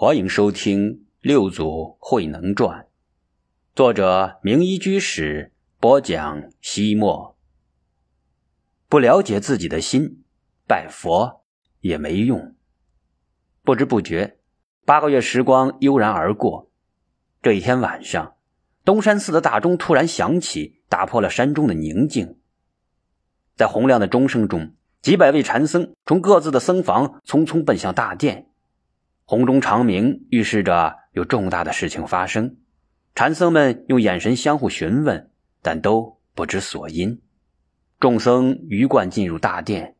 欢迎收听《六祖慧能传》，作者名医居士播讲。西莫不了解自己的心，拜佛也没用。不知不觉，八个月时光悠然而过。这一天晚上，东山寺的大钟突然响起，打破了山中的宁静。在洪亮的钟声中，几百位禅僧从各自的僧房匆匆奔向大殿。红钟长鸣，预示着有重大的事情发生。禅僧们用眼神相互询问，但都不知所因。众僧鱼贯进入大殿，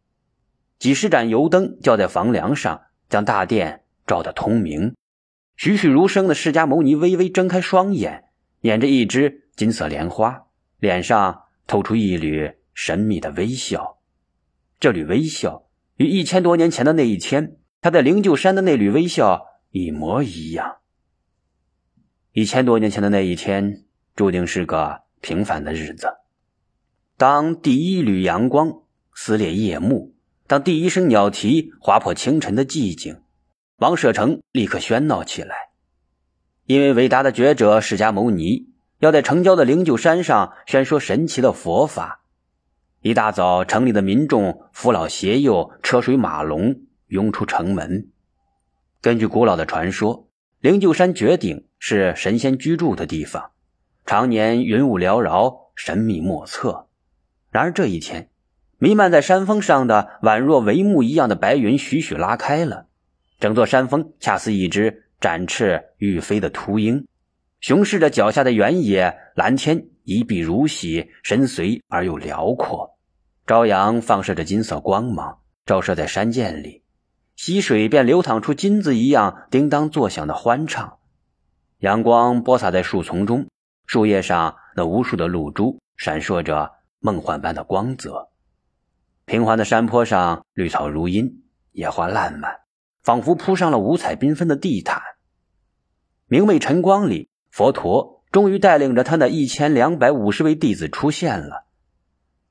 几十盏油灯吊在房梁上，将大殿照得通明。栩栩如生的释迦牟尼微微睁开双眼，捻着一支金色莲花，脸上透出一缕神秘的微笑。这缕微笑与一千多年前的那一天。他在灵鹫山的那缕微笑一模一样。一千多年前的那一天，注定是个平凡的日子。当第一缕阳光撕裂夜幕，当第一声鸟啼划破清晨的寂静，王舍城立刻喧闹起来，因为伟大的觉者释迦牟尼要在城郊的灵鹫山上宣说神奇的佛法。一大早，城里的民众扶老携幼，车水马龙。涌出城门。根据古老的传说，灵鹫山绝顶是神仙居住的地方，常年云雾缭绕，神秘莫测。然而这一天，弥漫在山峰上的宛若帷幕一样的白云徐徐拉开了，整座山峰恰似一只展翅欲飞的秃鹰，雄视着脚下的原野，蓝天一碧如洗，深邃而又辽阔。朝阳放射着金色光芒，照射在山涧里。溪水便流淌出金子一样叮当作响的欢唱，阳光播洒在树丛中，树叶上那无数的露珠闪烁着梦幻般的光泽。平缓的山坡上，绿草如茵，野花烂漫，仿佛铺上了五彩缤纷的地毯。明媚晨光里，佛陀终于带领着他那一千两百五十位弟子出现了。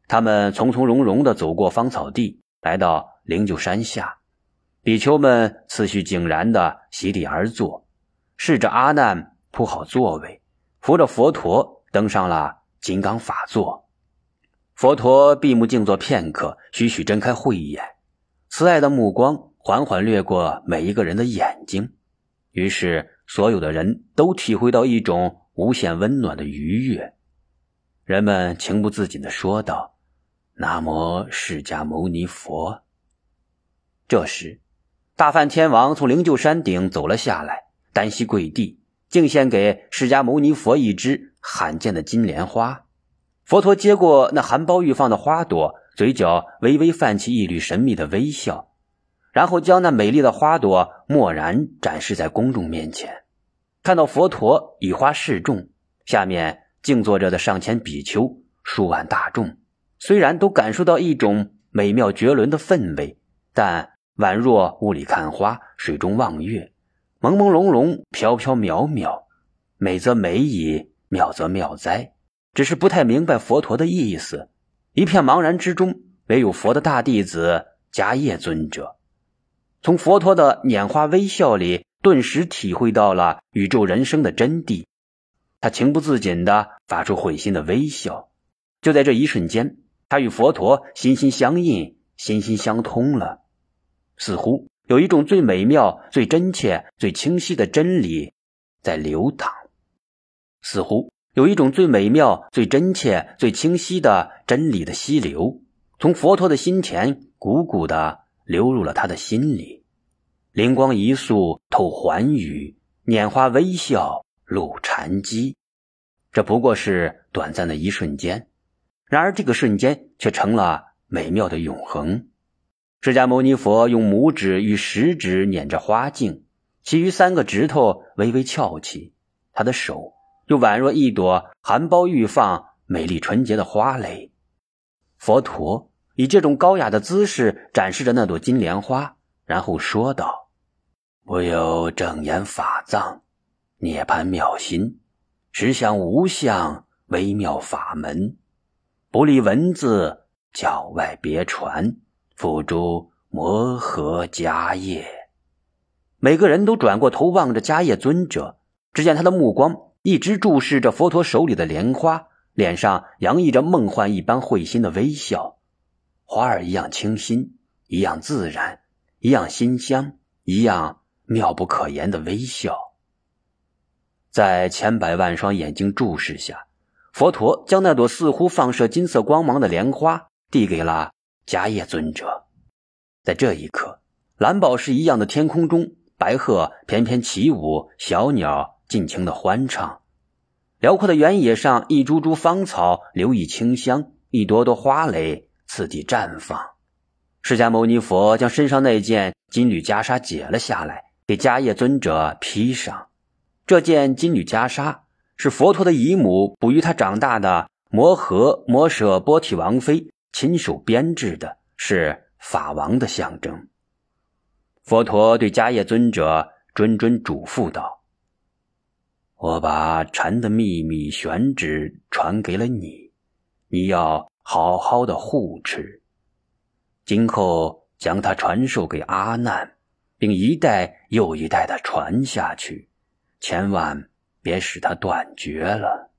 他们从从容容地走过芳草地，来到灵鹫山下。比丘们次序井然地席地而坐，侍着阿难铺好座位，扶着佛陀登上了金刚法座。佛陀闭目静坐片刻，徐徐睁开慧眼，慈爱的目光缓缓掠过每一个人的眼睛。于是，所有的人都体会到一种无限温暖的愉悦。人们情不自禁地说道：“南无释迦牟尼佛。”这时。大梵天王从灵鹫山顶走了下来，单膝跪地，敬献给释迦牟尼佛一支罕见的金莲花。佛陀接过那含苞欲放的花朵，嘴角微微泛起一缕神秘的微笑，然后将那美丽的花朵蓦然展示在公众面前。看到佛陀以花示众，下面静坐着的上千比丘、数万大众，虽然都感受到一种美妙绝伦的氛围，但。宛若雾里看花，水中望月，朦朦胧胧，飘飘渺渺，美则美矣，妙则妙哉。只是不太明白佛陀的意思。一片茫然之中，唯有佛的大弟子迦叶尊者，从佛陀的拈花微笑里，顿时体会到了宇宙人生的真谛。他情不自禁地发出会心的微笑。就在这一瞬间，他与佛陀心心相印，心心相通了。似乎有一种最美妙、最真切、最清晰的真理在流淌，似乎有一种最美妙、最真切、最清晰的真理的溪流，从佛陀的心田汩汩的流入了他的心里。灵光一粟透寰宇，拈花微笑露禅机。这不过是短暂的一瞬间，然而这个瞬间却成了美妙的永恒。释迦牟尼佛用拇指与食指捻着花茎，其余三个指头微微翘起，他的手又宛若一朵含苞欲放、美丽纯洁的花蕾。佛陀以这种高雅的姿势展示着那朵金莲花，然后说道：“我有正言法藏，涅盘妙心，实相无相，微妙法门，不立文字，教外别传。”付诸摩诃迦叶。每个人都转过头望着迦叶尊者，只见他的目光一直注视着佛陀手里的莲花，脸上洋溢着梦幻一般会心的微笑，花儿一样清新，一样自然，一样馨香，一样妙不可言的微笑。在千百万双眼睛注视下，佛陀将那朵似乎放射金色光芒的莲花递给了迦叶尊者。在这一刻，蓝宝石一样的天空中，白鹤翩翩起舞，小鸟尽情的欢唱。辽阔的原野上，一株株芳草留意清香，一朵朵花蕾次第绽放。释迦牟尼佛将身上那件金缕袈裟解了下来，给迦叶尊者披上。这件金缕袈裟是佛陀的姨母哺育他长大的摩诃摩舍波提王妃亲手编制的，是法王的象征。佛陀对迦叶尊者谆谆嘱咐道：“我把禅的秘密玄旨传给了你，你要好好的护持，今后将它传授给阿难，并一代又一代的传下去。”千万别使它断绝了。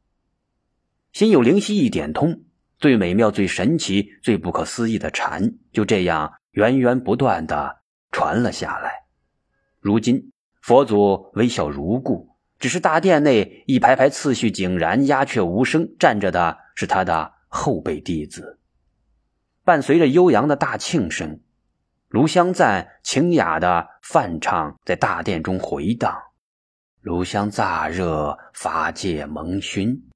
心有灵犀一点通，最美妙、最神奇、最不可思议的禅就这样源源不断的传了下来。如今佛祖微笑如故，只是大殿内一排排次序井然、鸦雀无声站着的是他的后辈弟子。伴随着悠扬的大庆声，炉香赞清雅的梵唱在大殿中回荡。炉香乍热，法界蒙熏，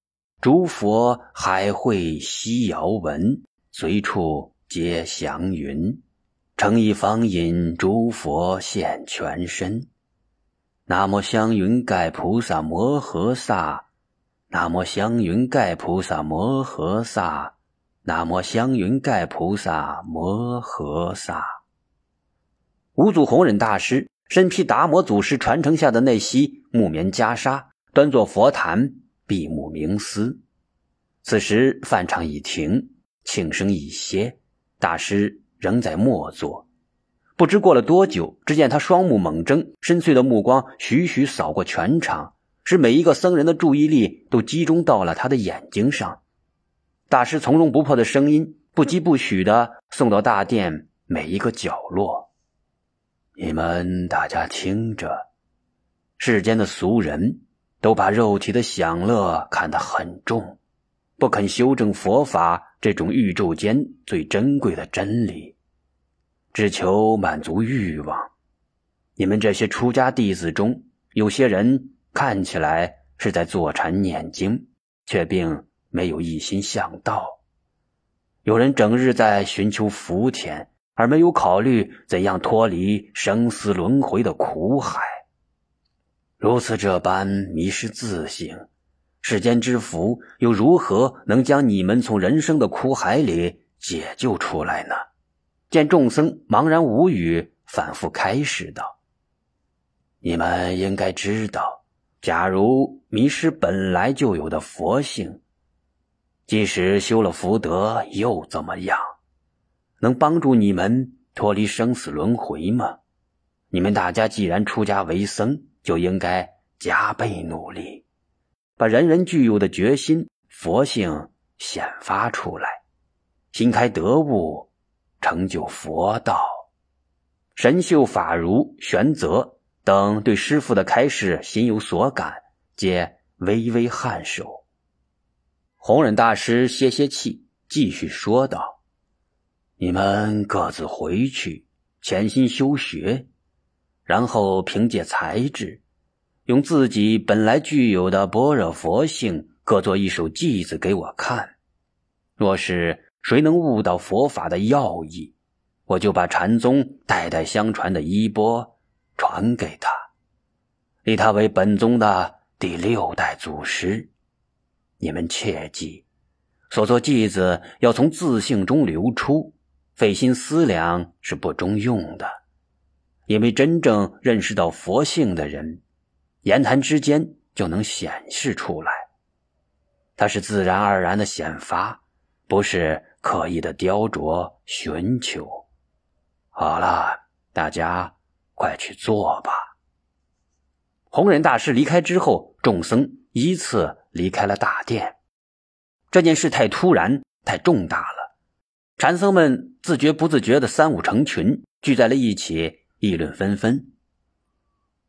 诸佛海会悉遥闻，随处皆祥云。诚意方引诸佛现全身。南无香云盖菩萨摩诃萨，南无香云盖菩萨摩诃萨，南无香云盖菩萨摩诃萨。五祖弘忍大师。身披达摩祖师传承下的那袭木棉袈裟，端坐佛坛，闭目冥思。此时饭场已停，庆声已歇，大师仍在默坐。不知过了多久，只见他双目猛睁，深邃的目光徐徐扫过全场，使每一个僧人的注意力都集中到了他的眼睛上。大师从容不迫的声音，不疾不徐地送到大殿每一个角落。你们大家听着，世间的俗人都把肉体的享乐看得很重，不肯修正佛法这种宇宙间最珍贵的真理，只求满足欲望。你们这些出家弟子中，有些人看起来是在坐禅念经，却并没有一心向道；有人整日在寻求福田。而没有考虑怎样脱离生死轮回的苦海。如此这般迷失自性，世间之福又如何能将你们从人生的苦海里解救出来呢？见众僧茫然无语，反复开示道：“你们应该知道，假如迷失本来就有的佛性，即使修了福德，又怎么样？”能帮助你们脱离生死轮回吗？你们大家既然出家为僧，就应该加倍努力，把人人具有的决心、佛性显发出来，心开得悟，成就佛道。神秀、法如、玄泽等对师傅的开示心有所感，皆微微颔首。弘忍大师歇歇气，继续说道。你们各自回去，潜心修学，然后凭借才智，用自己本来具有的般若佛性，各做一首偈子给我看。若是谁能悟到佛法的要义，我就把禅宗代代相传的衣钵传给他，立他为本宗的第六代祖师。你们切记，所作偈子要从自性中流出。费心思量是不中用的，因为真正认识到佛性的人，言谈之间就能显示出来。它是自然而然的显发，不是刻意的雕琢寻求。好了，大家快去做吧。弘忍大师离开之后，众僧依次离开了大殿。这件事太突然，太重大了。禅僧们自觉不自觉的三五成群聚在了一起，议论纷纷。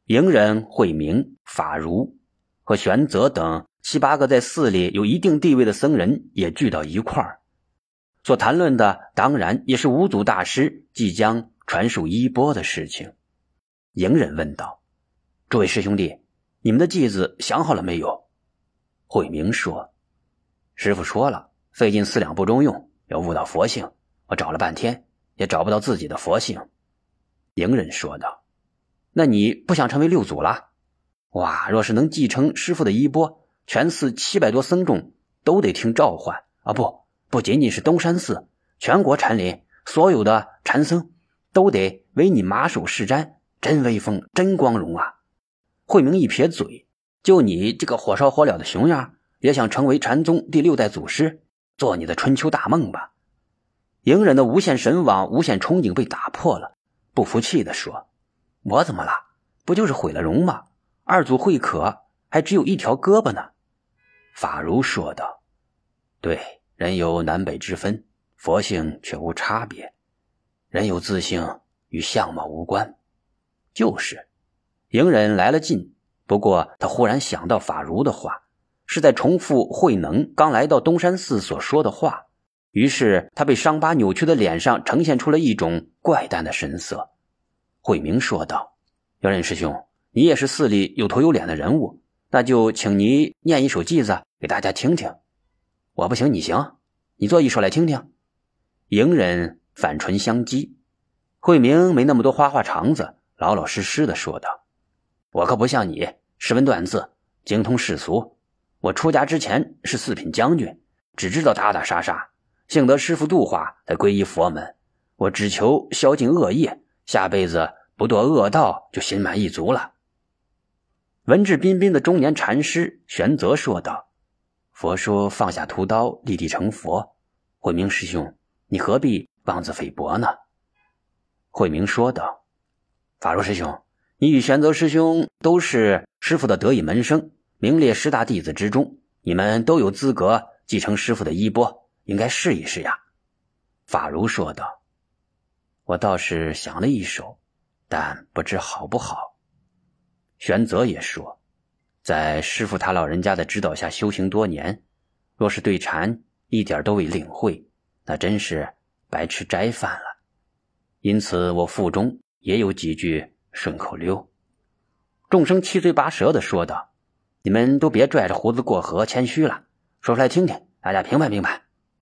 迎人、慧明、法如和玄泽等七八个在寺里有一定地位的僧人也聚到一块儿，所谈论的当然也是五祖大师即将传授衣钵的事情。迎人问道。诸位师兄弟，你们的偈子想好了没有？慧明说：“师傅说了，费尽四两不中用，要悟到佛性。我找了半天，也找不到自己的佛性。”迎人说道：“那你不想成为六祖了？哇！若是能继承师傅的衣钵，全寺七百多僧众都得听召唤啊！不，不仅仅是东山寺，全国禅林所有的禅僧都得为你马首是瞻，真威风，真光荣啊！”慧明一撇嘴：“就你这个火烧火燎的熊样，也想成为禅宗第六代祖师，做你的春秋大梦吧？”隐忍的无限神往、无限憧憬被打破了，不服气地说：“我怎么了？不就是毁了容吗？二祖慧可还只有一条胳膊呢。”法如说道：“对，人有南北之分，佛性却无差别。人有自性，与相貌无关。就是。”隐忍来了劲，不过他忽然想到法如的话，是在重复慧能刚来到东山寺所说的话。于是他被伤疤扭曲的脸上呈现出了一种怪诞的神色。慧明说道：“姚忍师兄，你也是寺里有头有脸的人物，那就请你念一首偈子给大家听听。我不行，你行，你做一首来听听。”迎忍反唇相讥，慧明没那么多花花肠子，老老实实的说道。我可不像你识文断字，精通世俗。我出家之前是四品将军，只知道打打杀杀。幸得师傅度化，才皈依佛门。我只求消尽恶业，下辈子不堕恶道，就心满意足了。文质彬彬的中年禅师玄泽说道：“佛说放下屠刀，立地成佛。慧明师兄，你何必妄自菲薄呢？”慧明说道：“法如师兄。”你与玄泽师兄都是师傅的得意门生，名列十大弟子之中，你们都有资格继承师傅的衣钵，应该试一试呀。”法如说道。“我倒是想了一首，但不知好不好。”玄泽也说：“在师傅他老人家的指导下修行多年，若是对禅一点都未领会，那真是白吃斋饭了。因此，我腹中也有几句。”顺口溜，众生七嘴八舌的说道：“你们都别拽着胡子过河，谦虚了，说出来听听，大家评判评判。”